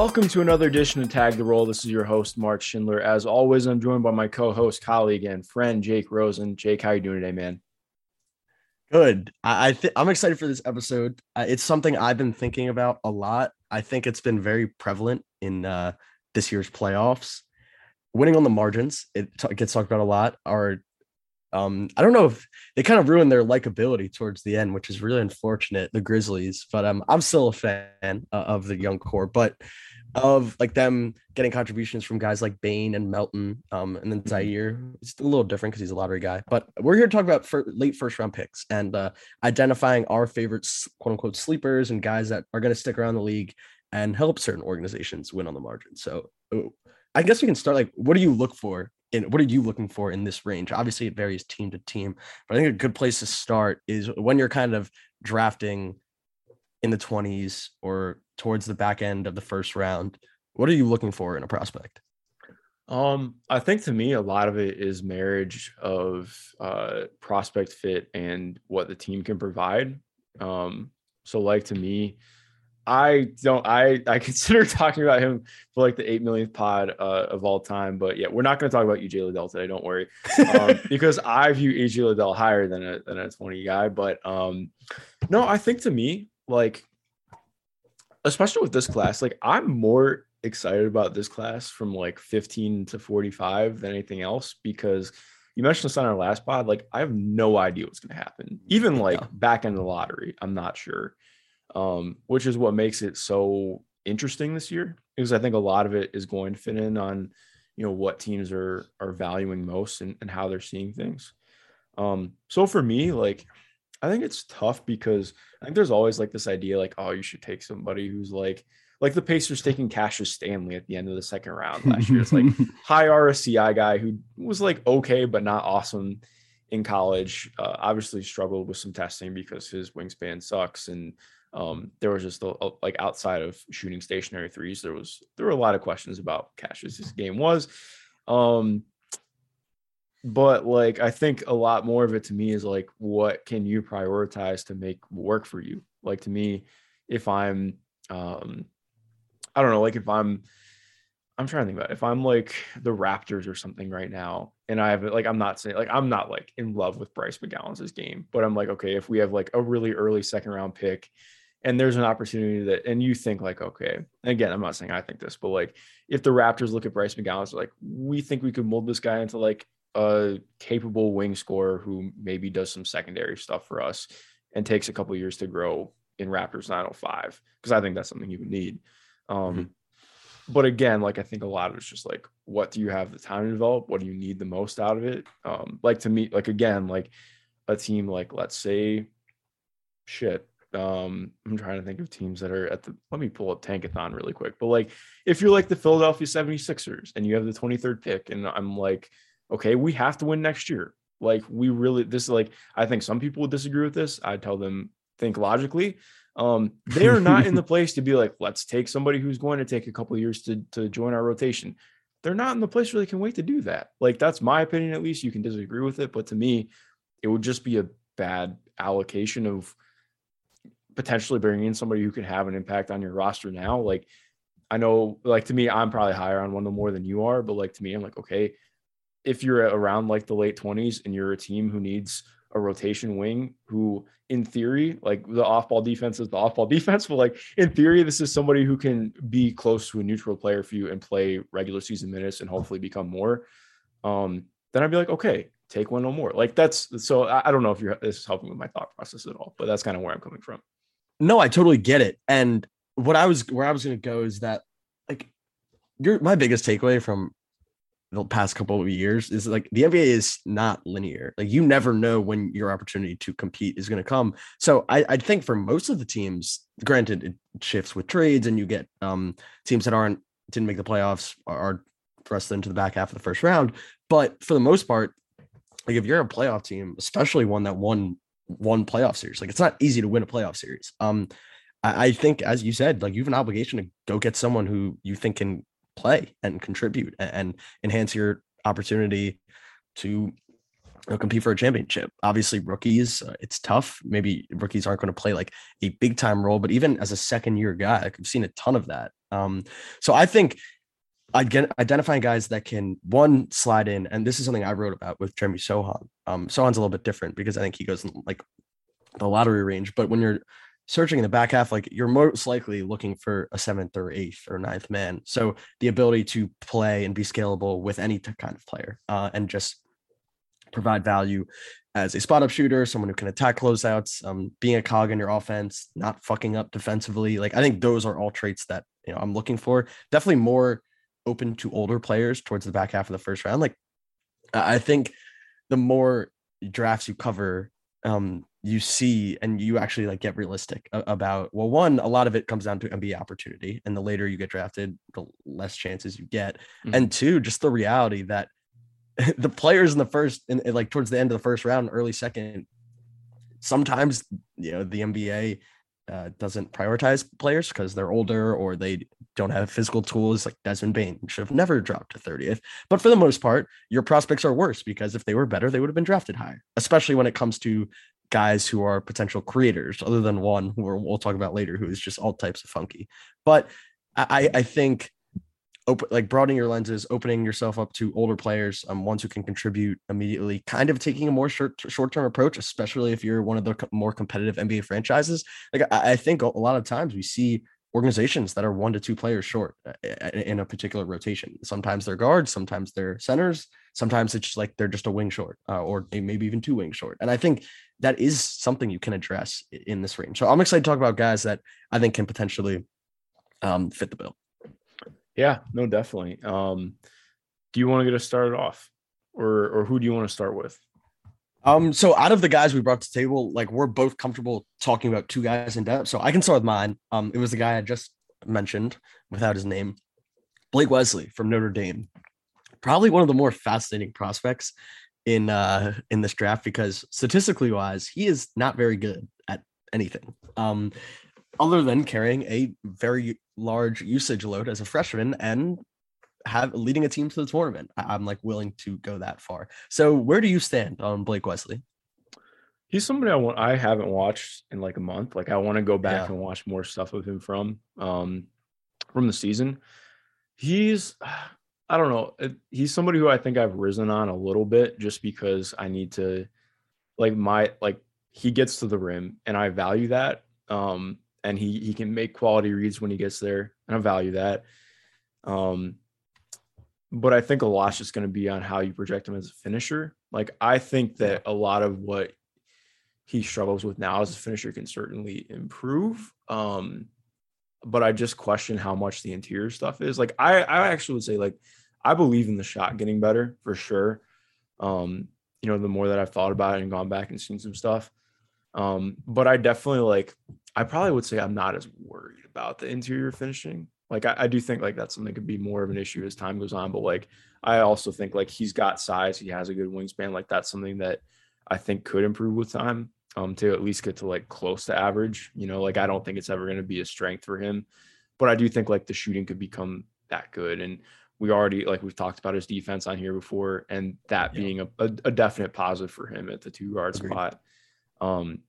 Welcome to another edition of Tag the Roll. This is your host, Mark Schindler. As always, I'm joined by my co-host, colleague, and friend, Jake Rosen. Jake, how you doing today, man? Good. I, I th- I'm excited for this episode. Uh, it's something I've been thinking about a lot. I think it's been very prevalent in uh, this year's playoffs. Winning on the margins, it t- gets talked about a lot. Are um, I don't know if they kind of ruined their likability towards the end, which is really unfortunate. The Grizzlies, but um, I'm still a fan uh, of the young core. But of like them getting contributions from guys like Bane and Melton, um, and then Ziaire. It's a little different because he's a lottery guy. But we're here to talk about for late first round picks and uh, identifying our favorite quote unquote sleepers and guys that are going to stick around the league and help certain organizations win on the margin. So I guess we can start like, what do you look for? In, what are you looking for in this range? Obviously, it varies team to team, but I think a good place to start is when you're kind of drafting in the 20s or towards the back end of the first round, what are you looking for in a prospect? Um, I think to me, a lot of it is marriage of uh, prospect fit and what the team can provide. Um, so, like to me, I don't. I I consider talking about him for like the eight millionth pod uh, of all time. But yeah, we're not going to talk about EJ Liddell today. Don't worry, um, because I view EJ Liddell higher than a than a twenty guy. But um, no, I think to me, like especially with this class, like I'm more excited about this class from like 15 to 45 than anything else because you mentioned this on our last pod. Like, I have no idea what's going to happen. Even like yeah. back in the lottery, I'm not sure. Um, which is what makes it so interesting this year because I think a lot of it is going to fit in on, you know, what teams are are valuing most and, and how they're seeing things. Um, so for me, like I think it's tough because I think there's always like this idea like, oh, you should take somebody who's like like the Pacers taking Cassius Stanley at the end of the second round last year. It's like high RSCI guy who was like okay, but not awesome in college. Uh, obviously struggled with some testing because his wingspan sucks, and um, there was just a, a, like outside of shooting stationary threes, there was there were a lot of questions about Cassius's game was. Um, but like I think a lot more of it to me is like what can you prioritize to make work for you? Like to me, if I'm um I don't know, like if I'm I'm trying to think about it. if I'm like the Raptors or something right now, and I have like I'm not saying like I'm not like in love with Bryce McGowens' game, but I'm like, okay, if we have like a really early second round pick and there's an opportunity that and you think like, okay, again, I'm not saying I think this, but like if the Raptors look at Bryce McGowens, like we think we could mold this guy into like a capable wing scorer who maybe does some secondary stuff for us and takes a couple years to grow in Raptors 905 because I think that's something you would need. Um, mm-hmm. But again, like I think a lot of it's just like, what do you have the time to develop? What do you need the most out of it? Um, like to me, like again, like a team like let's say, shit. Um, I'm trying to think of teams that are at the. Let me pull up Tankathon really quick. But like, if you're like the Philadelphia 76ers and you have the 23rd pick, and I'm like, okay, we have to win next year. Like we really this is like I think some people would disagree with this. I tell them think logically. Um, they are not in the place to be like, let's take somebody who's going to take a couple years to to join our rotation. They're not in the place where they can wait to do that. Like that's my opinion, at least. You can disagree with it, but to me, it would just be a bad allocation of potentially bringing in somebody who can have an impact on your roster now. Like I know, like to me, I'm probably higher on Wendell Moore than you are, but like to me, I'm like, okay, if you're around like the late 20s and you're a team who needs a rotation wing who in theory like the off-ball defense is the off-ball defense but like in theory this is somebody who can be close to a neutral player for you and play regular season minutes and hopefully become more um then i'd be like okay take Wendell Moore. Like that's so i, don't know if you're this is helping with my thought process at all but that's kind of where i'm coming from. No i totally get it. And what i was where i was going to go is that like your my biggest takeaway from the past couple of years is like the NBA is not linear. Like you never know when your opportunity to compete is going to come. So I, I think for most of the teams, granted it shifts with trades and you get um teams that aren't didn't make the playoffs are thrust into the back half of the first round. But for the most part, like if you're a playoff team, especially one that won one playoff series, like it's not easy to win a playoff series. Um, I, I think as you said, like you have an obligation to go get someone who you think can play and contribute and enhance your opportunity to you know, compete for a championship. Obviously, rookies, uh, it's tough. Maybe rookies aren't going to play like a big time role, but even as a second year guy, like, I've seen a ton of that. Um, so I think get identifying guys that can one slide in, and this is something I wrote about with Jeremy Sochan. Um, Sochan's a little bit different because I think he goes in like the lottery range, but when you're searching in the back half, like you're most likely looking for a seventh or eighth or ninth man. So the ability to play and be scalable with any kind of player uh, and just provide value as a spot up shooter, someone who can attack closeouts, um, being a cog in your offense, not fucking up defensively. Like I think those are all traits that you know I'm looking for. Definitely more open to older players towards the back half of the first round. Like I think the more drafts you cover, um, you see and you actually like get realistic about well one a lot of it comes down to nba opportunity and the later you get drafted the less chances you get mm-hmm. and two just the reality that the players in the first and like towards the end of the first round early second sometimes you know the nba uh, doesn't prioritize players because they're older or they don't have physical tools like Desmond Bane should have never dropped to 30th. But for the most part, your prospects are worse because if they were better, they would have been drafted higher, especially when it comes to guys who are potential creators, other than one who we'll talk about later, who is just all types of funky. But I, I think open like broadening your lenses, opening yourself up to older players, um, ones who can contribute immediately, kind of taking a more short short term approach, especially if you're one of the more competitive NBA franchises. Like I, I think a lot of times we see organizations that are one to two players short uh, in a particular rotation. Sometimes they're guards, sometimes they're centers, sometimes it's just like they're just a wing short, uh, or maybe even two wing short. And I think that is something you can address in this range. So I'm excited to talk about guys that I think can potentially um, fit the bill. Yeah, no, definitely. Um, do you want to get us started off, or or who do you want to start with? Um, so out of the guys we brought to the table, like we're both comfortable talking about two guys in depth. So I can start with mine. Um, it was the guy I just mentioned without his name, Blake Wesley from Notre Dame. Probably one of the more fascinating prospects in uh in this draft because statistically wise, he is not very good at anything. Um, other than carrying a very large usage load as a freshman and have leading a team to the tournament. I, am like willing to go that far. So where do you stand on Blake Wesley? He's somebody I want I haven't watched in like a month. Like I want to go back yeah. and watch more stuff of him from um from the season. He's I don't know. He's somebody who I think I've risen on a little bit just because I need to like my like he gets to the rim and I value that. Um and he he can make quality reads when he gets there and I value that. Um but I think a lot's just going to be on how you project him as a finisher. Like I think that a lot of what he struggles with now as a finisher can certainly improve. Um, but I just question how much the interior stuff is. Like I, I actually would say like I believe in the shot getting better for sure. Um, you know, the more that I've thought about it and gone back and seen some stuff. Um, but I definitely like I probably would say I'm not as worried about the interior finishing. Like I, I, do think like that's something that could be more of an issue as time goes on. But like I also think like he's got size, he has a good wingspan. Like that's something that I think could improve with time. Um, to at least get to like close to average. You know, like I don't think it's ever going to be a strength for him, but I do think like the shooting could become that good. And we already like we've talked about his defense on here before, and that yeah. being a, a, a, definite positive for him at the two guard Agreed. spot. Um,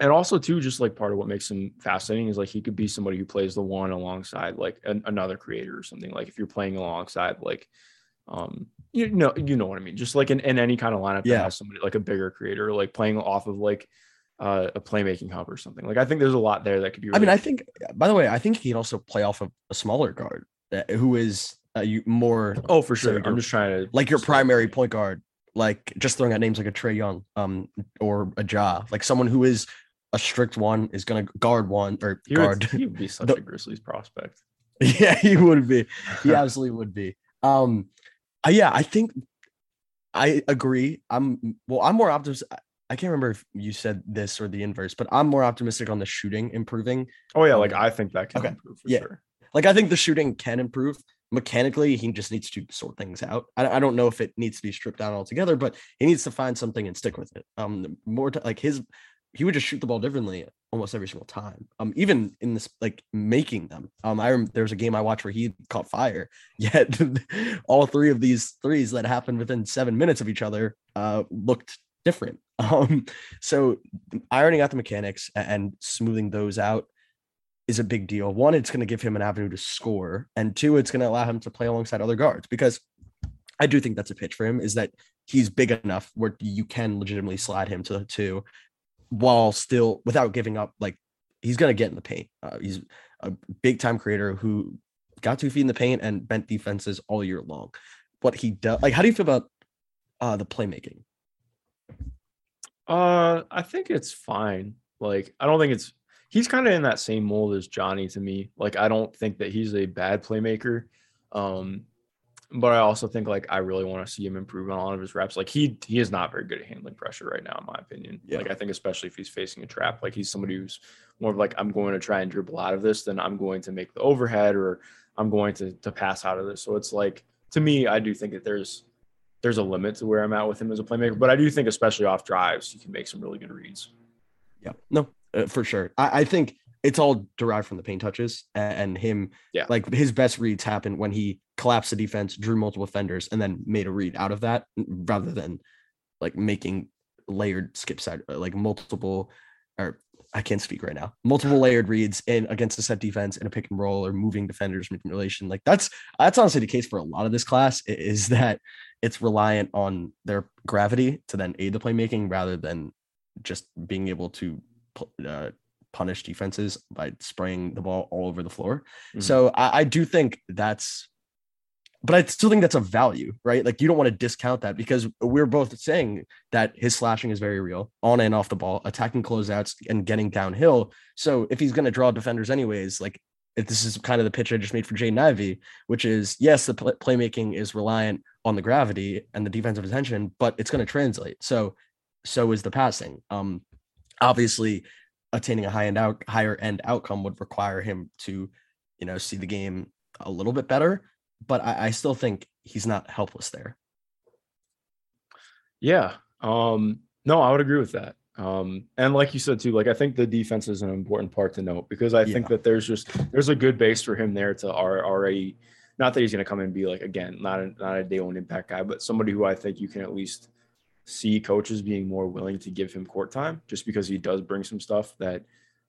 and also too just like part of what makes him fascinating is like he could be somebody who plays the one alongside like an, another creator or something like if you're playing alongside like um you know you know what i mean just like in, in any kind of lineup yeah. that has somebody like a bigger creator like playing off of like uh, a playmaking hub or something like i think there's a lot there that could be really i mean i think by the way i think he can also play off of a smaller guard who is uh, you more oh for sure i'm just trying to like your primary point guard like just throwing out names like a Trae Young, um, or a Ja, like someone who is a strict one is going to guard one or he guard. Would, he would be such the, a Grizzlies prospect. Yeah, he would be. He absolutely would be. Um, uh, yeah, I think I agree. I'm well. I'm more optimistic. I can't remember if you said this or the inverse, but I'm more optimistic on the shooting improving. Oh yeah, like um, I think that can okay. improve yeah. Sure. Like I think the shooting can improve mechanically. He just needs to sort things out. I, I don't know if it needs to be stripped down altogether, but he needs to find something and stick with it. Um, more to, like his he would just shoot the ball differently almost every single time. Um, even in this like making them. Um, I remember there was a game I watched where he caught fire. Yet all three of these threes that happened within seven minutes of each other uh looked different. Um, so ironing out the mechanics and smoothing those out is a big deal. One, it's going to give him an avenue to score, and two, it's going to allow him to play alongside other guards because I do think that's a pitch for him is that he's big enough where you can legitimately slide him to the two while still without giving up. Like he's gonna get in the paint. Uh, he's a big time creator who got two feet in the paint and bent defenses all year long. What he does, like, how do you feel about uh, the playmaking? Uh, I think it's fine. Like, I don't think it's he's kind of in that same mold as Johnny to me. Like, I don't think that he's a bad playmaker. Um, but I also think like I really want to see him improve on all of his reps. Like he he is not very good at handling pressure right now, in my opinion. Yeah. Like I think especially if he's facing a trap, like he's somebody who's more of like I'm going to try and dribble out of this than I'm going to make the overhead or I'm going to to pass out of this. So it's like to me, I do think that there's there's a limit to where I'm at with him as a playmaker. But I do think especially off drives, he can make some really good reads. Yeah, no, uh, for sure. I, I think it's all derived from the paint touches and him. Yeah, like his best reads happen when he collapsed the defense, drew multiple defenders, and then made a read out of that rather than like making layered skip side uh, like multiple or I can't speak right now. Multiple layered reads in against a set defense in a pick and roll or moving defenders manipulation. Like that's that's honestly the case for a lot of this class is that it's reliant on their gravity to then aid the playmaking rather than just being able to uh, punish defenses by spraying the ball all over the floor. Mm-hmm. So I, I do think that's but I still think that's a value, right? Like you don't want to discount that because we're both saying that his slashing is very real on and off the ball, attacking closeouts and getting downhill. So if he's going to draw defenders anyways, like this is kind of the pitch I just made for Jaden Ivey, which is yes, the play- playmaking is reliant on the gravity and the defensive attention, but it's going to translate. So so is the passing. Um, obviously, attaining a high end out higher end outcome would require him to, you know, see the game a little bit better. But I, I still think he's not helpless there. Yeah. Um, no, I would agree with that. Um, and like you said too, like I think the defense is an important part to note because I yeah. think that there's just there's a good base for him there to already not that he's going to come and be like again not a, not a day one impact guy, but somebody who I think you can at least see coaches being more willing to give him court time just because he does bring some stuff that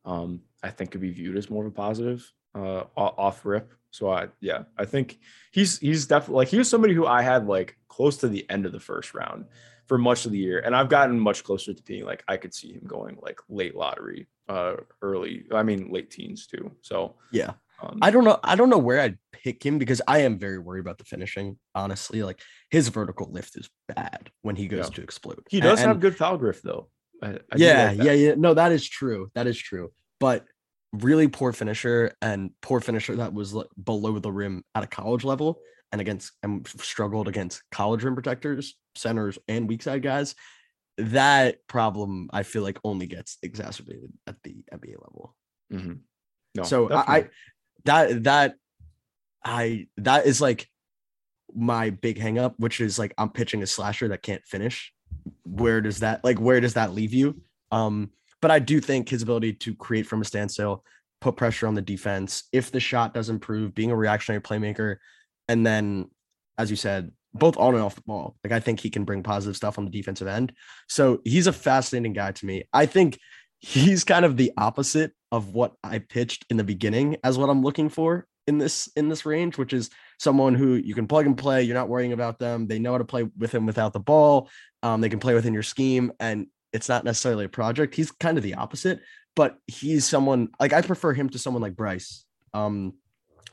um, I think could be viewed as more of a positive uh, off rip. So I yeah I think he's he's definitely like he was somebody who I had like close to the end of the first round for much of the year. And I've gotten much closer to being like I could see him going like late lottery, uh early, I mean late teens too. So yeah. Um, I don't know. I don't know where I'd pick him because I am very worried about the finishing. Honestly, like his vertical lift is bad when he goes yeah. to explode. He does and, have good foul grip though. I, I yeah, like yeah, yeah. No, that is true. That is true. But really poor finisher and poor finisher that was below the rim at a college level and against and struggled against college rim protectors, centers, and weak side guys, that problem I feel like only gets exacerbated at the NBA level. Mm-hmm. No, so I, I that that I that is like my big hangup, which is like I'm pitching a slasher that can't finish. Where does that like where does that leave you? Um, but I do think his ability to create from a standstill, put pressure on the defense, if the shot does improve, being a reactionary playmaker, and then, as you said, both on and off the ball. Like I think he can bring positive stuff on the defensive end. So he's a fascinating guy to me. I think he's kind of the opposite of what I pitched in the beginning as what I'm looking for in this in this range, which is someone who you can plug and play. You're not worrying about them. They know how to play with him without the ball. Um, they can play within your scheme, and it's not necessarily a project. He's kind of the opposite, but he's someone like I prefer him to someone like Bryce, um,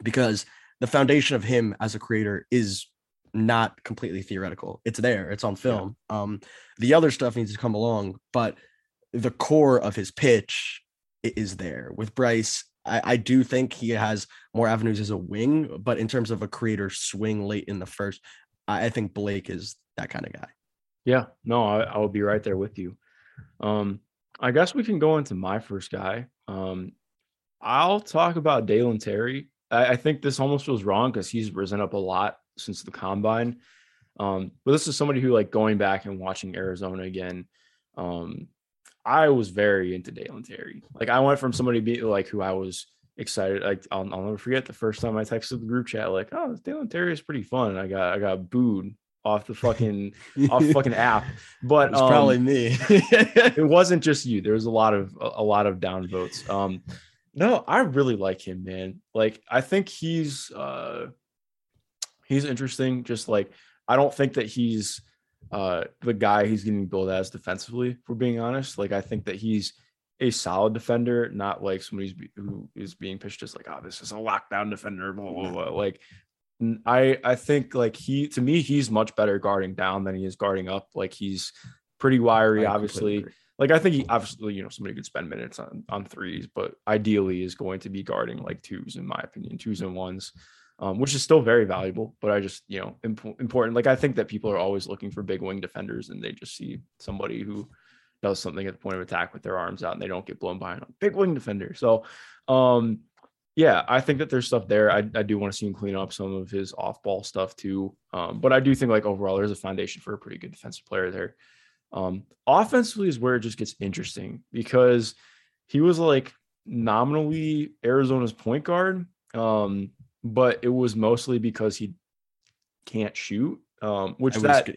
because the foundation of him as a creator is not completely theoretical. It's there, it's on film. Yeah. Um, the other stuff needs to come along, but the core of his pitch is there. With Bryce, I, I, do think he has more avenues as a wing, but in terms of a creator swing late in the first, I, I think Blake is that kind of guy. Yeah, no, I, I will be right there with you. Um, I guess we can go into my first guy. Um, I'll talk about Dalen Terry. I, I think this almost feels wrong because he's risen up a lot since the combine. Um, but this is somebody who, like, going back and watching Arizona again, um, I was very into Dalen Terry. Like, I went from somebody be like who I was excited. Like, I'll, I'll never forget the first time I texted the group chat, like, "Oh, Dalen Terry is pretty fun." And I got I got booed off the fucking off fucking app. But it's um, probably me. it wasn't just you. There was a lot of a, a lot of down votes. Um, no, I really like him, man. Like I think he's uh he's interesting. Just like I don't think that he's uh the guy he's getting billed as defensively, for being honest. Like I think that he's a solid defender, not like somebody who is being pitched as like, oh, this is a lockdown defender, blah, blah, blah. Like I I think like he to me he's much better guarding down than he is guarding up. Like he's pretty wiry, obviously like I think he obviously, you know, somebody could spend minutes on on threes, but ideally is going to be guarding like twos, in my opinion, twos and ones, um, which is still very valuable. But I just, you know, imp- important. Like I think that people are always looking for big wing defenders, and they just see somebody who does something at the point of attack with their arms out, and they don't get blown by a big wing defender. So, um, yeah, I think that there's stuff there. I, I do want to see him clean up some of his off ball stuff too. Um, but I do think like overall there's a foundation for a pretty good defensive player there. Um, offensively is where it just gets interesting because he was like nominally Arizona's point guard, um, but it was mostly because he can't shoot, um, which that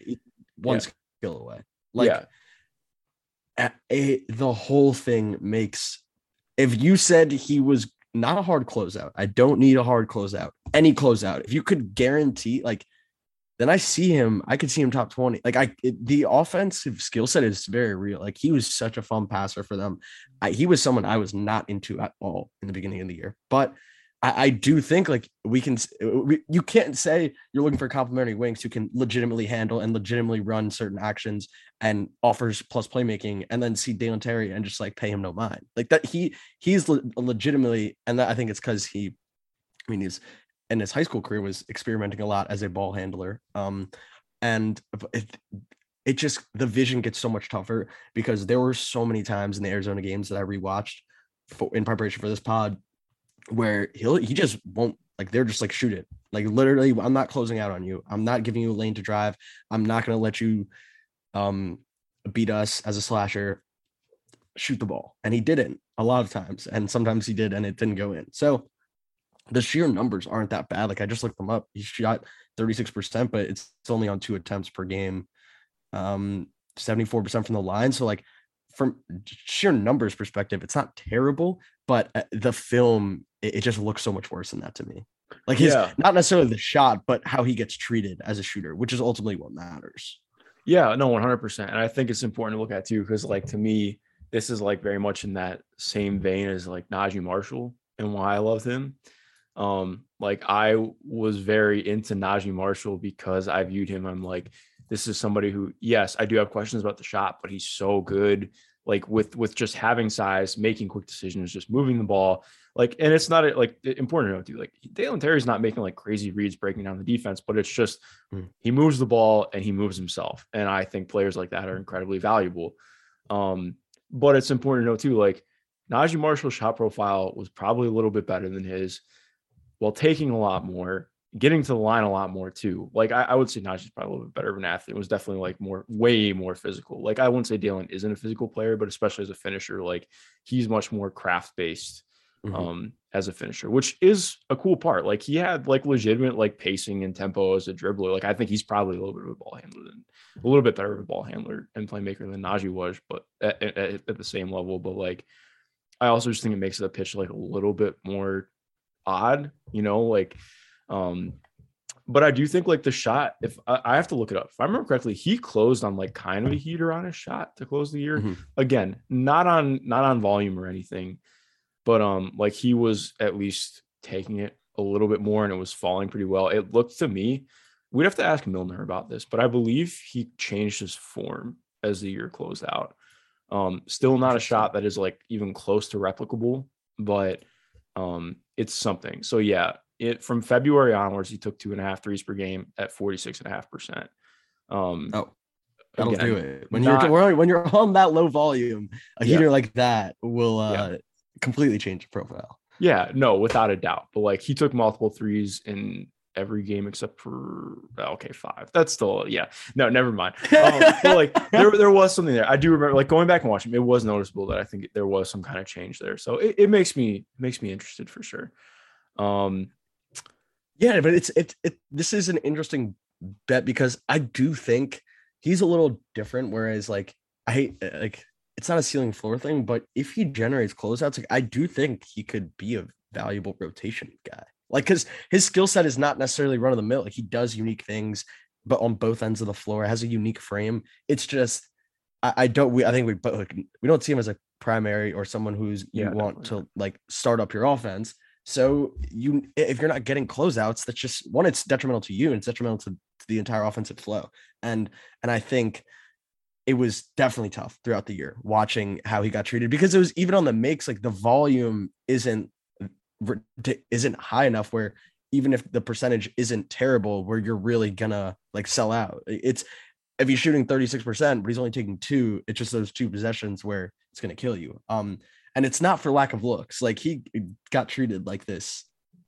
one yeah. skill away. Like, yeah. a, the whole thing makes. If you said he was not a hard closeout, I don't need a hard closeout. Any closeout, if you could guarantee, like then I see him. I could see him top 20. Like I it, the offensive skill set is very real. Like he was such a fun passer for them. I, he was someone I was not into at all in the beginning of the year. But I, I do think like we can we, you can't say you're looking for complimentary wings who can legitimately handle and legitimately run certain actions and offers plus playmaking and then see Dalen Terry and just like pay him no mind. Like that he he's le- legitimately and that I think it's because he I mean he's in his high school career was experimenting a lot as a ball handler. Um, and it, it just the vision gets so much tougher because there were so many times in the Arizona games that I rewatched for, in preparation for this pod where he'll he just won't like they're just like shoot it. Like literally i'm not closing out on you. I'm not giving you a lane to drive. I'm not going to let you um beat us as a slasher. Shoot the ball. And he didn't a lot of times and sometimes he did and it didn't go in. So the sheer numbers aren't that bad. Like i just looked them up. He shot 36% but it's only on two attempts per game. Um 74% from the line. So like from sheer numbers perspective it's not terrible but uh, the film it, it just looks so much worse than that to me like his Yeah. not necessarily the shot but how he gets treated as a shooter which is ultimately what matters Yeah, no, 100%. And I think it's important to look at too, because like to me, this is like very much in that same vein as like Naji Marshall and why I loved him. Um, like I was very into Naji Marshall because I viewed him. I'm like, this is somebody who, yes, I do have questions about the shot, but he's so good. Like with with just having size, making quick decisions, just moving the ball. Like, and it's not a, like important to note too. Like Dalen Terry's not making like crazy reads, breaking down the defense, but it's just he moves the ball and he moves himself. And I think players like that are incredibly valuable. Um, but it's important to know too, like Naji Marshall's shot profile was probably a little bit better than his while taking a lot more, getting to the line a lot more too. Like I, I would say Naji's probably a little bit better of an athlete. It was definitely like more, way more physical. Like I wouldn't say Dalen isn't a physical player, but especially as a finisher, like he's much more craft based Mhm. um as a finisher which is a cool part like he had like legitimate like pacing and tempo as a dribbler like i think he's probably a little bit of a ball handler than a little bit better of a ball handler and playmaker than Najee was but at, at, at the same level but like i also just think it makes the pitch like a little bit more odd you know like um but I do think like the shot, if I, I have to look it up, if I remember correctly, he closed on like kind of a heater on his shot to close the year. Mhm. Again, not on not on volume or anything, but um, like he was at least taking it a little bit more and it was falling pretty well. It looked to me, we'd have to ask Milner about this, but I believe he changed his form as the year closed out. Um, still not a shot that is like even close to replicable, but um, it's something. So yeah, it from February onwards, he took two and a half threes per game at 46 and a half percent. Um, Oh, that'll again, do it when not- you're when you're on that low volume a Yeah. heater like that will uh Yeah. completely change your profile Yeah, no, without a doubt. But like he took multiple threes in every game except for oh, okay, five. That's still yeah. No, never mind. Um, like there, there was something there. I do remember like going back and watching. It was noticeable that I think there was some kind of change there. So it, it makes me makes me interested for sure. Um, Yeah, but it's it, it this is an interesting bet because I do think he's a little different. Whereas like I hate uh, like it's not a ceiling floor thing, but if he generates closeouts, like I do think he could be a valuable rotation guy. Like because his skill set is not necessarily run of the mill. Like he does unique things, but on both ends of the floor, has a unique frame. It's just I, I don't we I think we but like, we don't see him as a primary or someone who's you Yeah, want definitely to like start up your offense. So you if you're not getting closeouts, that's just one, it's detrimental to you and it's detrimental to, to the entire offensive flow. And and I think it was definitely tough throughout the year watching how he got treated because it was even on the makes, like the volume isn't isn't high enough where even if the percentage isn't terrible, where you're really gonna like sell out. It's if he's shooting 36%, but he's only taking two, it's just those two possessions where it's gonna kill you. Um, and it's not for lack of looks. Like he got treated like this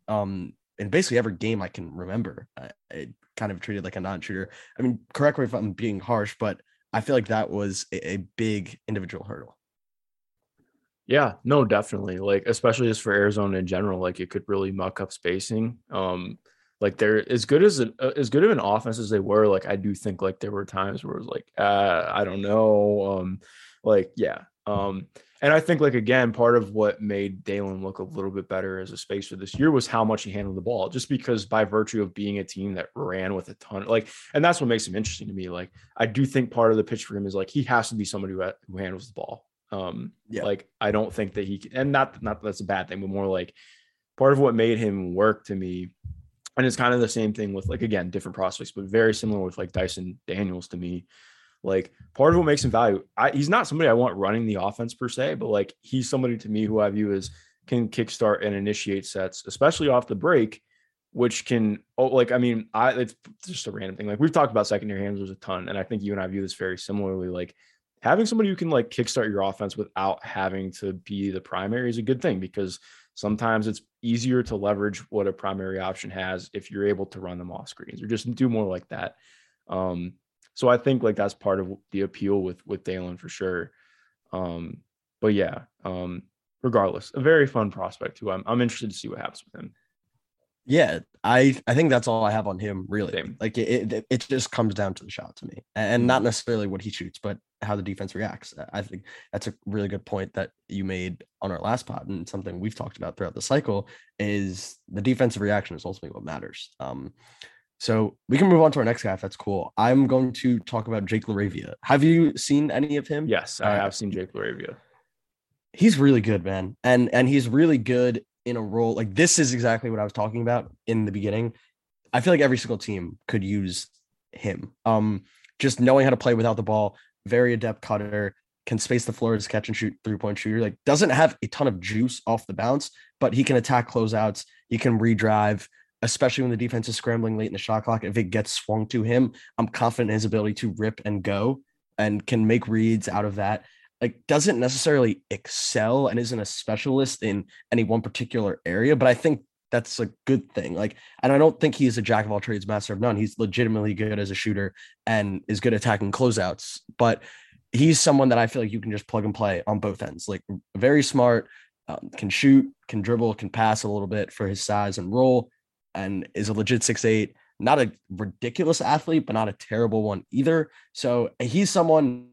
um in basically every game I can remember. I, I kind of treated like a non-shooter. I mean, correct me if I'm being harsh, but I feel like that was a, a big individual hurdle. Yeah, no, definitely. Like, especially just for Arizona in general, like it could really muck up spacing. Um, like they're as good as an uh, as good of an offense as they were. Like, I do think like there were times where it was like, uh, I don't know. Um, like, yeah. Um, and I think like again, part of what made Dalen look a little bit better as a spacer this year was how much he handled the ball. Just because by virtue of being a team that ran with a ton, like, and that's what makes him interesting to me. Like, I do think part of the pitch for him is like he has to be somebody who, who handles the ball. Um, Yeah. like I don't think that he can, and not not that that's a bad thing, but more like part of what made him work to me, and it's kind of the same thing with like again different prospects, but very similar with like Dyson Daniels to me. Like part of what makes him value, I, he's not somebody I want running the offense per se, but like he's somebody to me who I view as can kickstart and initiate sets, especially off the break, which can oh like I mean I it's just a random thing. Like we've talked about secondary handlers a ton, and I think you and I view this very similarly. Like having somebody who can like kickstart your offense without having to be the primary is a good thing because sometimes it's easier to leverage what a primary option has if you're able to run them off screens or just do more like that. Um, so I think like that's part of the appeal with with Dalen for sure. Um, but yeah, um, regardless, a very fun prospect who I'm I'm interested to see what happens with him. Yeah, I I think that's all I have on him. Really, Same. like it, it it just comes down to the shot to me, and not necessarily what he shoots, but how the defense reacts. I think that's a really good point that you made on our last pod, and something we've talked about throughout the cycle is the defensive reaction is ultimately what matters. Um, so we can move on to our next guy if that's cool. I'm going to talk about Jake Laravia. Have you seen any of him? Yes, I Uh, have seen Jake Laravia. he's really good, man. And and he's really good in a role like this is exactly what I was talking about in the beginning. I feel like every single team could use him. Um just knowing how to play without the ball, very adept cutter, can space the floor as catch and shoot three-point shooter. Like doesn't have a ton of juice off the bounce, but he can attack closeouts, he can redrive, especially when the defense is scrambling late in the shot clock. If it gets swung to him, I'm confident in his ability to rip and go and can make reads out of that like doesn't necessarily excel and isn't a specialist in any one particular area, but I think that's a good thing. Like, and I don't think he's a jack of all trades, master of none. He's legitimately good as a shooter and is good attacking closeouts. But he's someone that I feel like you can just plug and play on both ends. Like, very smart, um, can shoot, can dribble, can pass a little bit for his size and role, and is a legit six eight. Not a ridiculous athlete, but not a terrible one either. So he's someone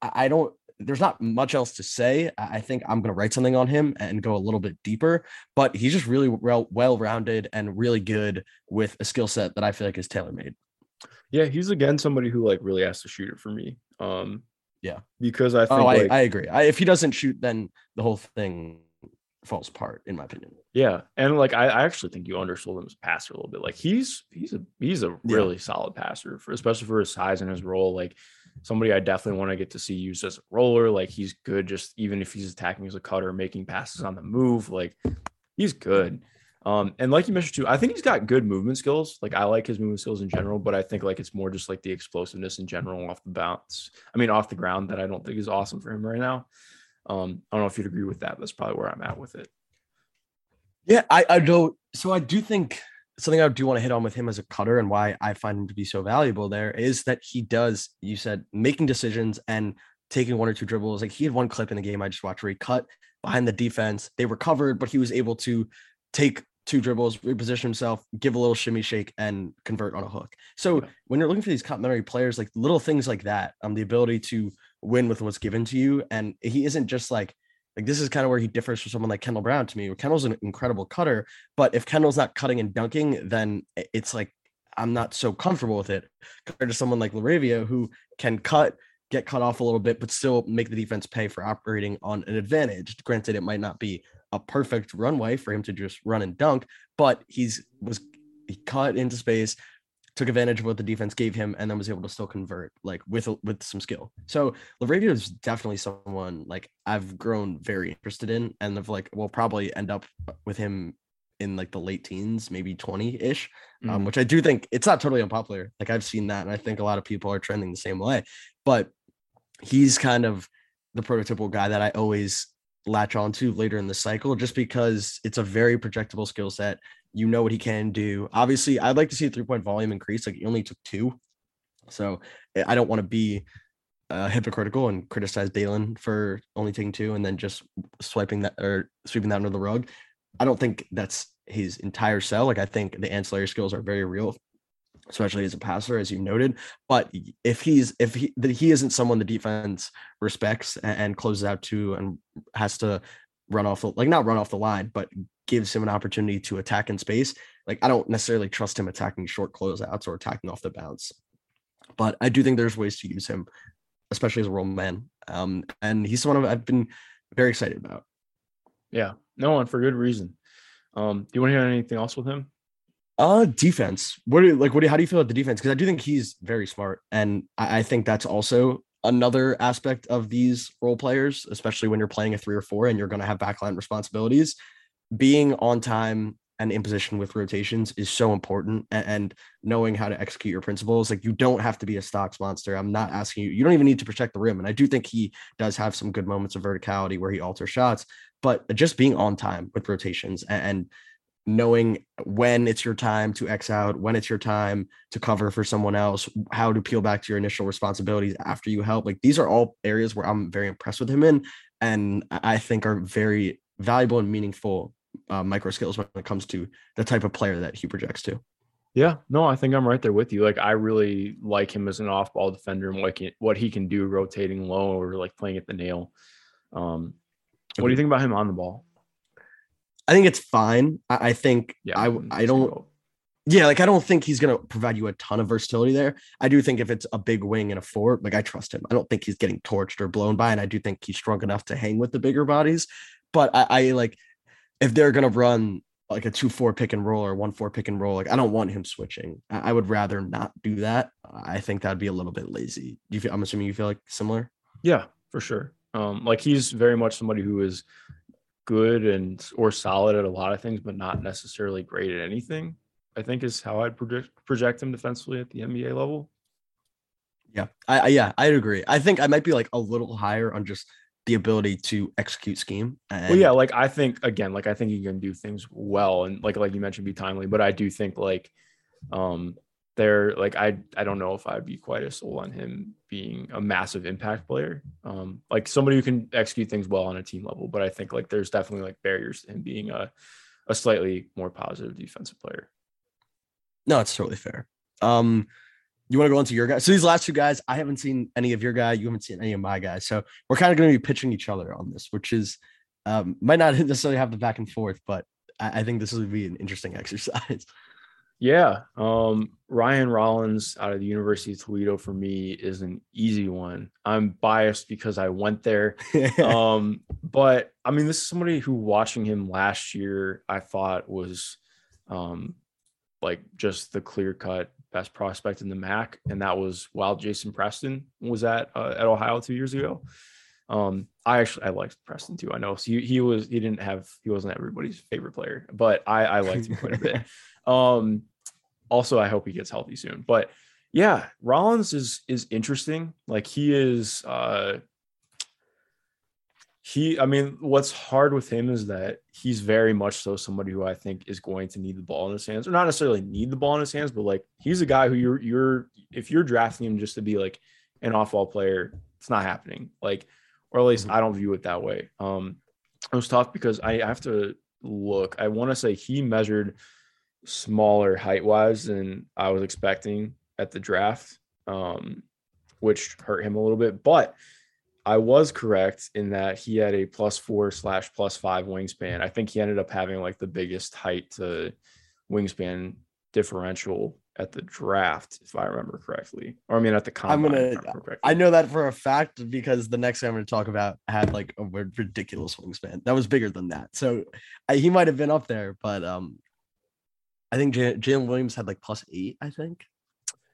I don't there's not much else to say. I I think I'm going to write something on him and go a little bit deeper, but he's just really well well rounded and really good with a skill set that I feel like is tailor made. Yeah, he's again somebody who like really has to shoot it for me. Um, Yeah. because I think Oh, I, like, I agree. I, if he doesn't shoot, then the whole thing falls apart, in my opinion. Yeah, and like I, I actually think you undersold him as a passer a little bit. Like he's he's a he's a Yeah. really solid passer for especially for his size and his role. Like somebody I definitely want to get to see used as a roller. Like he's good, just even if he's attacking as a cutter, making passes on the move. Like he's good. Um, and like you mentioned too, I think he's got good movement skills. Like I like his movement skills in general, but I think like it's more just like the explosiveness in general off the bounce. I mean, off the ground that I don't think is awesome for him right now. Um, I don't know if you'd agree with that. That's probably where I'm at with it. Yeah, I, I don't. So I do think something I do want to hit on with him as a cutter and why I find him to be so valuable there is that he does, you said, making decisions and taking one or two dribbles. Like he had one clip in the game I just watched where he cut behind the defense. They recovered, but he was able to take two dribbles, reposition himself, give a little shimmy shake, and convert on a hook. So Yeah. when you're looking for these complementary players, like little things like that, um, the ability to win with what's given to you, and he isn't just like like this is kind of where he differs from someone like Kendall Brown to me. Kendall's an incredible cutter, but if Kendall's not cutting and dunking, then it's like I'm not so comfortable with it compared to someone like Laravia who can cut, get cut off a little bit, but still make the defense pay for operating on an advantage. Granted, it might not be a perfect runway for him to just run and dunk, but he's was he cut into space, took advantage of what the defense gave him, and then was able to still convert like with with some skill. So Laravia is definitely someone like I've grown very interested in, and of like will probably end up with him in like the late teens, maybe 20 ish, um, Mhm. which I do think it's not totally unpopular. Like I've seen that, and I think a lot of people are trending the same way. But he's kind of the prototypical guy that I always latch on to later in the cycle, just because it's a very projectable skill set. You know what he can do. Obviously, I'd like to see a three point volume increase. Like he only took two, so I- I don't want to be uh, hypocritical and criticize Dalen for only taking two and then just swiping that or sweeping that under the rug. I don't think that's his entire sell. Like I think the ancillary skills are very real, especially as a passer, as you noted. But if he's if he that he isn't someone the defense respects and, and closes out to and has to run off the like not run off the line, but gives him an opportunity to attack in space. Like I don't necessarily trust him attacking short closeouts or attacking off the bounce. But I do think there's ways to use him, especially as a role man. Um, and he's someone I've been very excited about. Yeah, no, and for good reason. Um, do you want to hear anything else with him? Uh, defense. What do you like? What do you, how do you feel about the defense? Because I do think he's very smart, and I, I think that's also another aspect of these role players, especially when you're playing a three or four and you're going to have backline responsibilities. Being on time and in position with rotations is so important and, and, knowing how to execute your principles like you don't have to be a stocks monster i'm not asking you you don't even need to protect the rim and i do think he does have some good moments of verticality where he alters shots but just being on time with rotations and, and knowing when it's your time to X out, when it's your time to cover for someone else, how to peel back to your initial responsibilities after you help. Like these are all areas where I'm very impressed with him in, and I think are very valuable and meaningful uh, micro skills when it comes to the type of player that he projects to. Yeah, no, I think I'm right there with you. Like I really like him as an off-ball defender and like what he can do rotating low or like playing at the nail. Um, what do you think about him on the ball? I think it's fine. I, I think yeah, I I don't. Yeah, like I don't think he's gonna provide you a ton of versatility there. I do think if it's a big wing and a four, like I trust him. I don't think he's getting torched or blown by, and I do think he's strong enough to hang with the bigger bodies. But I, I like if they're gonna run like a two four pick and roll or one four pick and roll, like I don't want him switching. I, I would rather not do that. I think that'd be a little bit lazy. Do you feel, I'm assuming you feel like similar. Yeah, for sure. Um, like he's very much somebody who is good and or solid at a lot of things, but not necessarily great at anything. I think is how I'd project project him defensively at the NBA level. Yeah, I, I yeah I'd agree. I think I might be like a little higher on just the ability to execute scheme. And... Well, yeah, like I think again, like I think he can do things well, and like like you mentioned, be timely. But I do think like um there like I I don't know if I'd be quite as sold on him being a massive impact player. Um like somebody who can execute things well on a team level, but I think like there's definitely like barriers to him being a a slightly more positive defensive player. No, it's totally fair. Um you want to go into your guys? So these last two guys, I haven't seen any of your guy, you haven't seen any of my guys. So we're kind of going to be pitching each other on this, which is um might not necessarily have the back and forth, but I, I think this would be an interesting exercise. Yeah. Um, Ryan Rollins out of the University of Toledo for me is an easy one. I'm biased because I went there. um, but I mean, this is somebody who watching him last year, I thought was um, like just the clear cut best prospect in the MAC. And that was while Jason Preston was at uh, at Ohio two years ago. Um, I actually I liked Preston too. I know so he, he was he didn't have he wasn't everybody's favorite player, but I I liked him quite a bit. Um, also I hope he gets healthy soon. But yeah, Rollins is is interesting. Like he is uh he I mean what's hard with him is that he's very much so somebody who I think is going to need the ball in his hands or not necessarily need the ball in his hands but like he's a guy who you're you're if you're drafting him just to be like an off-ball player it's not happening like or at least mm-hmm. I don't view it that way um it was tough because I have to look I want to say he measured smaller height wise than I was expecting at the draft, um, which hurt him a little bit. But I was correct in that he had a plus four slash plus five wingspan. I think he ended up having like the biggest height to wingspan differential at the draft, if I remember correctly. Or I mean, at the combine. I'm gonna. I know that for a fact because the next guy I'm going to talk about had like a ridiculous wingspan that was bigger than that. So I, he might have been up there, but um, I think J- Jalen Williams had like plus eight, I think.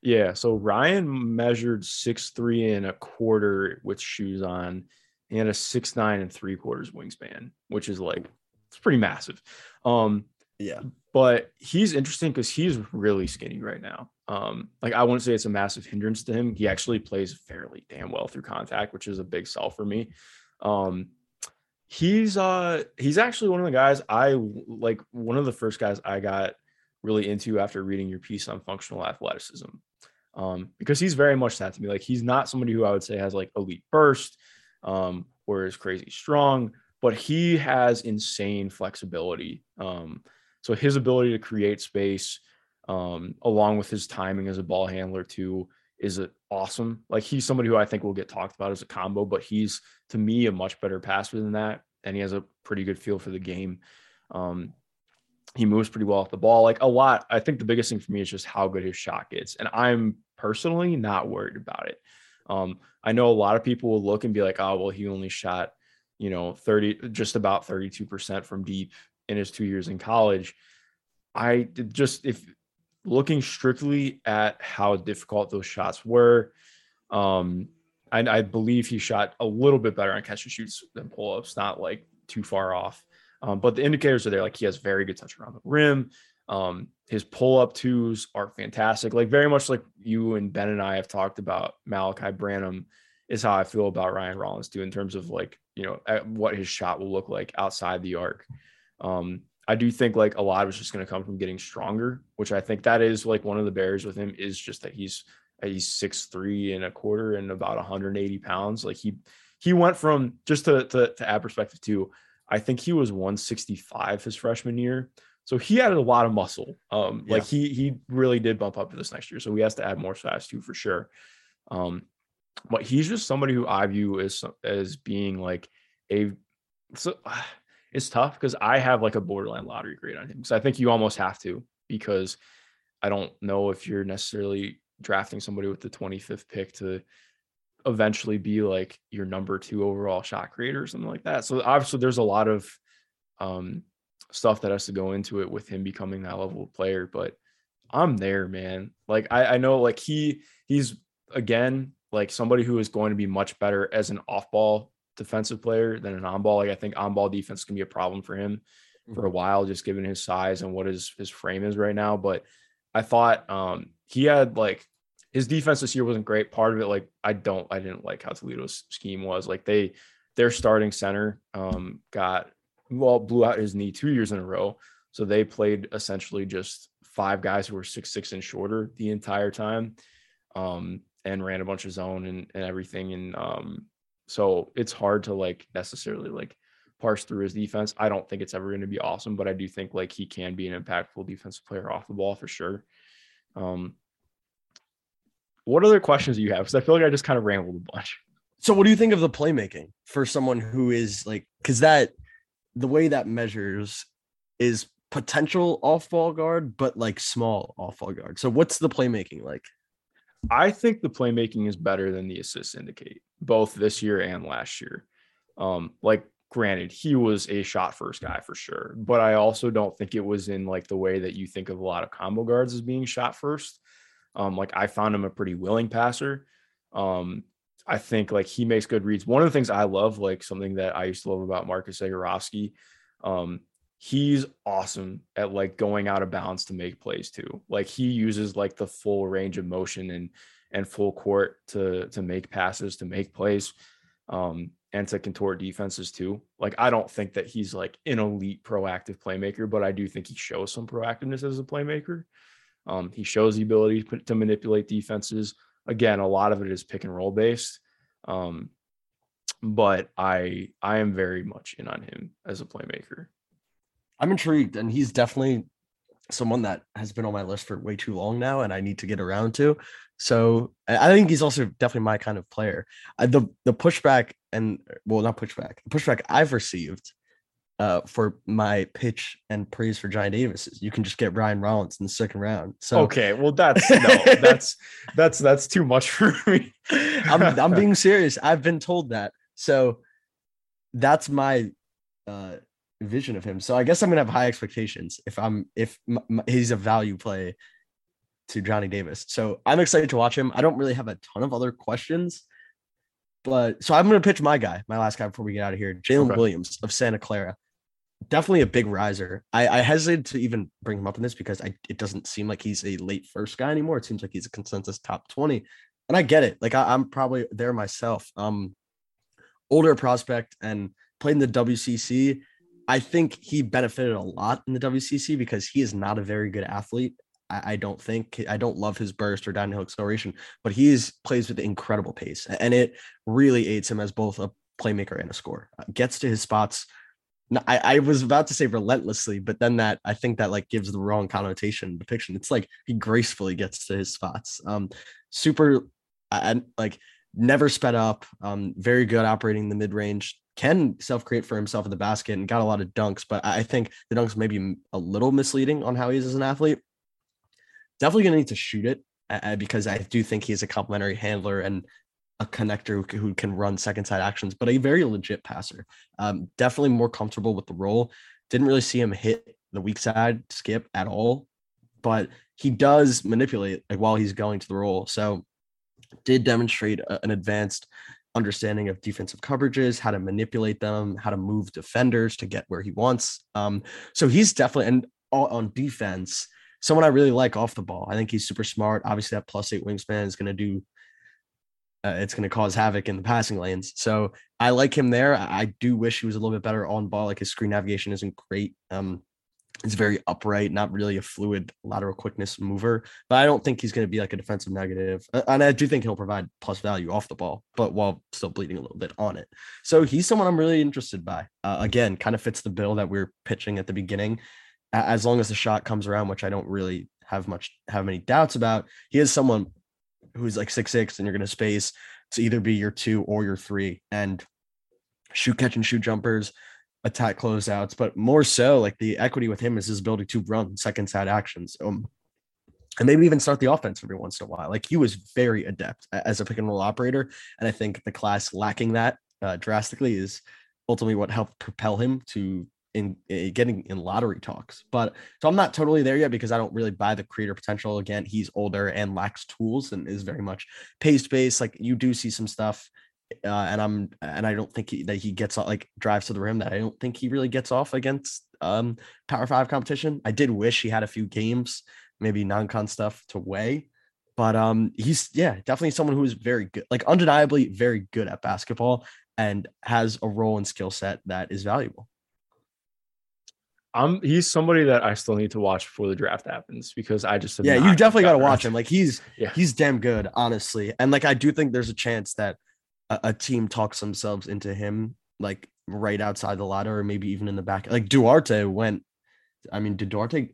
Yeah. So Ryan measured six three and a quarter with shoes on. Had a six nine and three quarters wingspan, which is like it's pretty massive. Um, yeah. But he's interesting because he's really skinny right now. Um, like I wouldn't say it's a massive hindrance to him. He actually plays fairly damn well through contact, which is a big sell for me. Um, he's uh he's actually one of the guys I like one of the first guys I got really into after reading your piece on functional athleticism. Um, because he's very much that to me. Like he's not somebody who I would say has like elite burst um, or is crazy strong, but he has insane flexibility. Um, so his ability to create space, um, along with his timing as a ball handler too, is awesome. Like he's somebody who I think will get talked about as a combo, but he's to me a much better passer than that, and he has a pretty good feel for the game. Um, he moves pretty well off the ball. Like a lot. I think the biggest thing for me is just how good his shot gets. And I'm personally not worried about it. Um, I know a lot of people will look and be like, oh, well, he only shot, you know, 30, just about 32% from deep in his two years in college. I just, if looking strictly at how difficult those shots were, um, I, I believe he shot a little bit better on catch and shoots than pull ups, not like too far off. Um, but the indicators are there. Like he has very good touch around the rim. Um, his pull up twos are fantastic. Like very much like you and Ben and I have talked about Malaki Branham is how I feel about Ryan Rollins too, in terms of like, you know, what his shot will look like outside the arc. Um, I do think like a lot of it's just going to come from getting stronger, which I think that is like one of the barriers with him is just that he's he's six three and a quarter and about 180 pounds. Like he he went from just to to, to add perspective too. I think he was 165 his freshman year. So he had a lot of muscle. Um, yeah. like he he really did bump up to this next year. So he has to add more size too for sure. Um, but he's just somebody who I view as as being like a so it's tough because I have like a borderline lottery grade on him. So I think you almost have to because I don't know if you're necessarily drafting somebody with the 25th pick to eventually be like your number two overall shot creator or something like that. So obviously there's a lot of um, stuff that has to go into it with him becoming that level of player, but I'm there, man. Like I, I know like he he's again like somebody who is going to be much better as an off ball defensive player than an on ball. Like I think on ball defense can be a problem for him for a mm-hmm. while, just given his size and what his his frame is right now. But I thought um he had like his defense this year wasn't great. Part of it, like I don't, I didn't like how Toledo's scheme was. Like they, their starting center um got well blew out his knee two years in a row, so they played essentially just five guys who were six six and shorter the entire time, um and ran a bunch of zone and and everything. And um so it's hard to like necessarily like parse through his defense. I don't think it's ever going to be awesome, but I do think like he can be an impactful defensive player off the ball for sure. Um, what other questions do you have? Because I feel like I just kind of rambled a bunch. So, what do you think of the playmaking for someone who is like, because that the way that measures is potential off ball guard, but like small off ball guard. So, what's the playmaking like? I think the playmaking is better than the assists indicate, both this year and last year. Um, like granted, he was a shot first guy for sure, but I also don't think it was in like the way that you think of a lot of combo guards as being shot first. Um, like I found him a pretty willing passer. Um, I think like he makes good reads. One of the things I love, like something that I used to love about Marcus Zegarowski, um, he's awesome at like going out of bounds to make plays too. Like he uses like the full range of motion and and full court to to make passes, to make plays, um, and to contort defenses too. Like I don't think that he's like an elite proactive playmaker, but I do think he shows some proactiveness as a playmaker. Um, he shows the ability to manipulate defenses. Again, a lot of it is pick and roll based. Um, but I I am very much in on him as a playmaker. I'm intrigued, and he's definitely someone that has been on my list for way too long now, and I need to get around to. So I think he's also definitely my kind of player. I, the the pushback and well, not pushback, the pushback I've received uh, for my pitch and praise for Johnny Davis is you can just get Ryan Rollins in the second round. So okay, well that's no, that's that's that's too much for me. I'm I'm being serious. I've been told that. So that's my uh vision of him. So I guess I'm gonna have high expectations if I'm if he's a value play to Johnny Davis. So I'm excited to watch him. I don't really have a ton of other questions, but so I'm gonna pitch my guy, my last guy before we get out of here, Jalen okay. Williams of Santa Clara. Definitely a big riser. I, I hesitate to even bring him up in this because I, it doesn't seem like he's a late first guy anymore. It seems like he's a consensus top 20. And I get it. Like I, I'm probably there myself. Um older prospect and played in the WCC I think he benefited a lot in the WCC because he is not a very good athlete. I, I don't think I don't love his burst or downhill acceleration, but he is plays with incredible pace, and it really aids him as both a playmaker and a scorer. Uh, gets to his spots. I, I was about to say relentlessly, but then that I think that like gives the wrong connotation depiction. It's like he gracefully gets to his spots. Um, super and like never sped up. Um, very good operating the mid range can self create for himself in the basket and got a lot of dunks, but I think the dunks may be a little misleading on how he is as an athlete. Definitely to need to shoot it uh, because I do think he's a complimentary handler and a connector who, can run second side actions, but a very legit passer. Um, definitely more comfortable with the role. Didn't really see him hit the weak side skip at all, but he does manipulate like while he's going to the roll. So did demonstrate a, an advanced understanding of defensive coverages, how to manipulate them, how to move defenders to get where he wants. Um, so he's definitely and on defense, someone I really like off the ball. I think he's super smart. Obviously, that plus eight wingspan is going to do. Uh, it's going to cause havoc in the passing lanes. So I like him there. I, do wish he was a little bit better on ball. Like his screen navigation isn't great. Um, it's very upright, not really a fluid lateral quickness mover. But I don't think he's going to be like a defensive negative. And I do think he'll provide plus value off the ball, but while still bleeding a little bit on it. So he's someone I'm really interested by. Uh, again, kind of fits the bill that we are pitching at the beginning. As long as the shot comes around, which I don't really have much have many doubts about, he is someone who's like six six, and you're to space to either be your two or your three, and shoot catch and shoot jumpers attack closeouts, but more so like the equity with him is his ability to run second side actions. Um, and maybe even start the offense every once in a while. Like he was very adept as a pick and roll operator. And I think the class lacking that uh, drastically is ultimately what helped propel him to in, in, getting in lottery talks. But so I'm not totally there yet because I don't really buy the creator potential. Again, he's older and lacks tools and is very much pace based. Like you do see some stuff uh, and I'm and I don't think he, that he gets like drives to the rim that I don't think he really gets off against um Power Five competition. I did wish he had a few games, maybe non-con stuff to weigh, but um he's yeah definitely someone who is very good, like undeniably very good at basketball and has a role and skill set that is valuable. I'm he's somebody that I still need to watch before the draft happens because I just yeah you definitely got to watch him like he's yeah. he's damn good honestly and like I do think there's a chance that a, a team talks themselves into him like right outside the ladder or maybe even in the back. Like Duarte went. I mean, did Duarte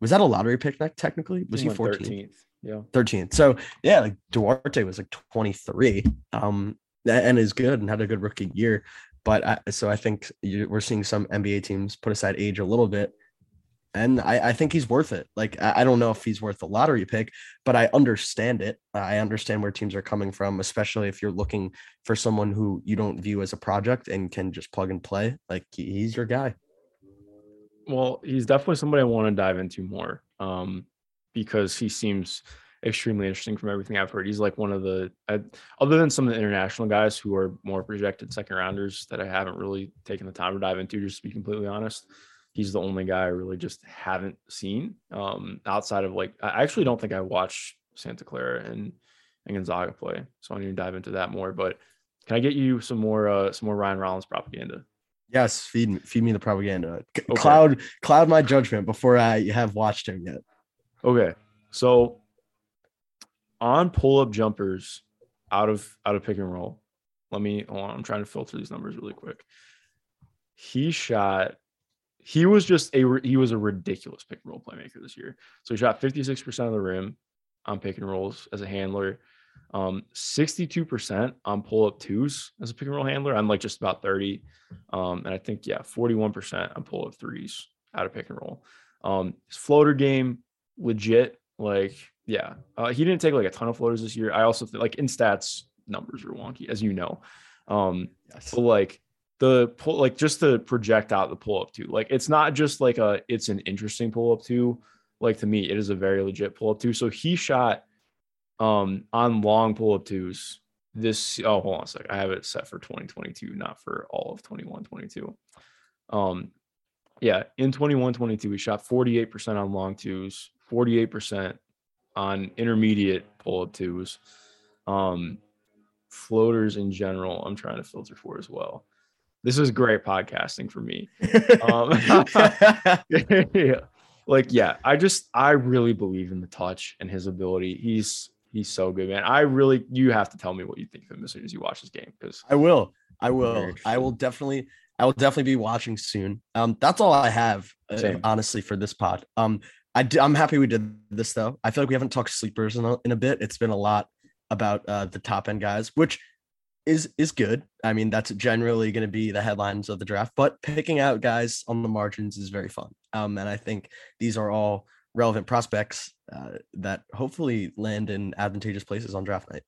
was that a lottery pick technically? Was he 14th? Yeah. 13th. So yeah, like Duarte was like 23. Um and is good and had a good rookie year. But I, so I think you, we're seeing some NBA teams put aside age a little bit and I, I, think he's worth it. Like I, I, don't know if he's worth the lottery pick, but I understand it. I understand where teams are coming from, especially if you're looking for someone who you don't view as a project and can just plug and play. Like he's your guy. Well, he's definitely somebody I want to dive into more, um, because he seems extremely interesting from everything I've heard. He's like one of the, I, other than some of the international guys who are more projected second rounders that I haven't really taken the time to dive into, just to be completely honest he's the only guy I really just haven't seen um, outside of like I actually don't think I watched Santa Clara and and Gonzaga play, so I need to dive into that more. But can I get you some more uh, some more Ryan Rollins propaganda? Yes, feed me, feed me the propaganda. Okay. Cloud cloud my judgment before I have watched him yet. Okay, so on pull up jumpers out of out of pick and roll. Let me on. I'm trying to filter these numbers really quick. He shot he was just a he was a ridiculous pick and roll playmaker this year. So he shot 56% of the rim on pick and rolls as a handler. Um, 62% on pull up twos as a pick and roll handler. I'm like just about 30. Um, and I think, yeah, 41% on pull up threes out of pick and roll. Um, his floater game, legit. Like, yeah, uh, he didn't take like a ton of floaters this year. I also think like in stats, numbers are wonky, as you know. Um, yes. but like the pull like just to project out the pull up two like it's not just like a it's an interesting pull up two like to me it is a very legit pull up two so he shot um on long pull up twos this oh hold on a sec. I have it set for 2022 not for all of 21 22 um yeah in 21 22 he shot 48% on long twos 48% on intermediate pull up twos um floaters in general i'm trying to filter for as well this is great podcasting for me. um, yeah. Like, yeah, I just I really believe in the touch and his ability. He's he's so good, man. I really you have to tell me what you think of him as soon as you watch this game because I will. I will. I will definitely I will definitely be watching soon. Um, that's all I have, uh, honestly, for this pod. Um, I d- I'm happy we did this though. I feel like we haven't talked sleepers in a, in a bit. It's been a lot about uh, the top end guys, which is is good. I mean, that's generally going to be the headlines of the draft, but picking out guys on the margins is very fun. Um, and I think these are all relevant prospects uh, that hopefully land in advantageous places on draft night.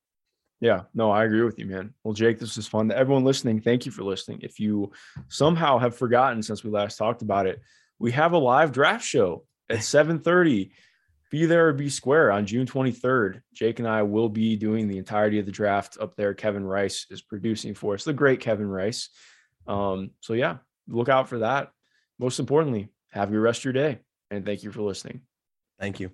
Yeah, no, I agree with you, man. Well, Jake, this is fun. Everyone listening, thank you for listening. If you somehow have forgotten since we last talked about it, we have a live draft show at 7:30 be there or be square on June 23rd. Jake and I will be doing the entirety of the draft up there. Kevin Rice is producing for us, the great Kevin Rice. Um, so yeah, look out for that. Most importantly, have your rest of your day and thank you for listening. Thank you.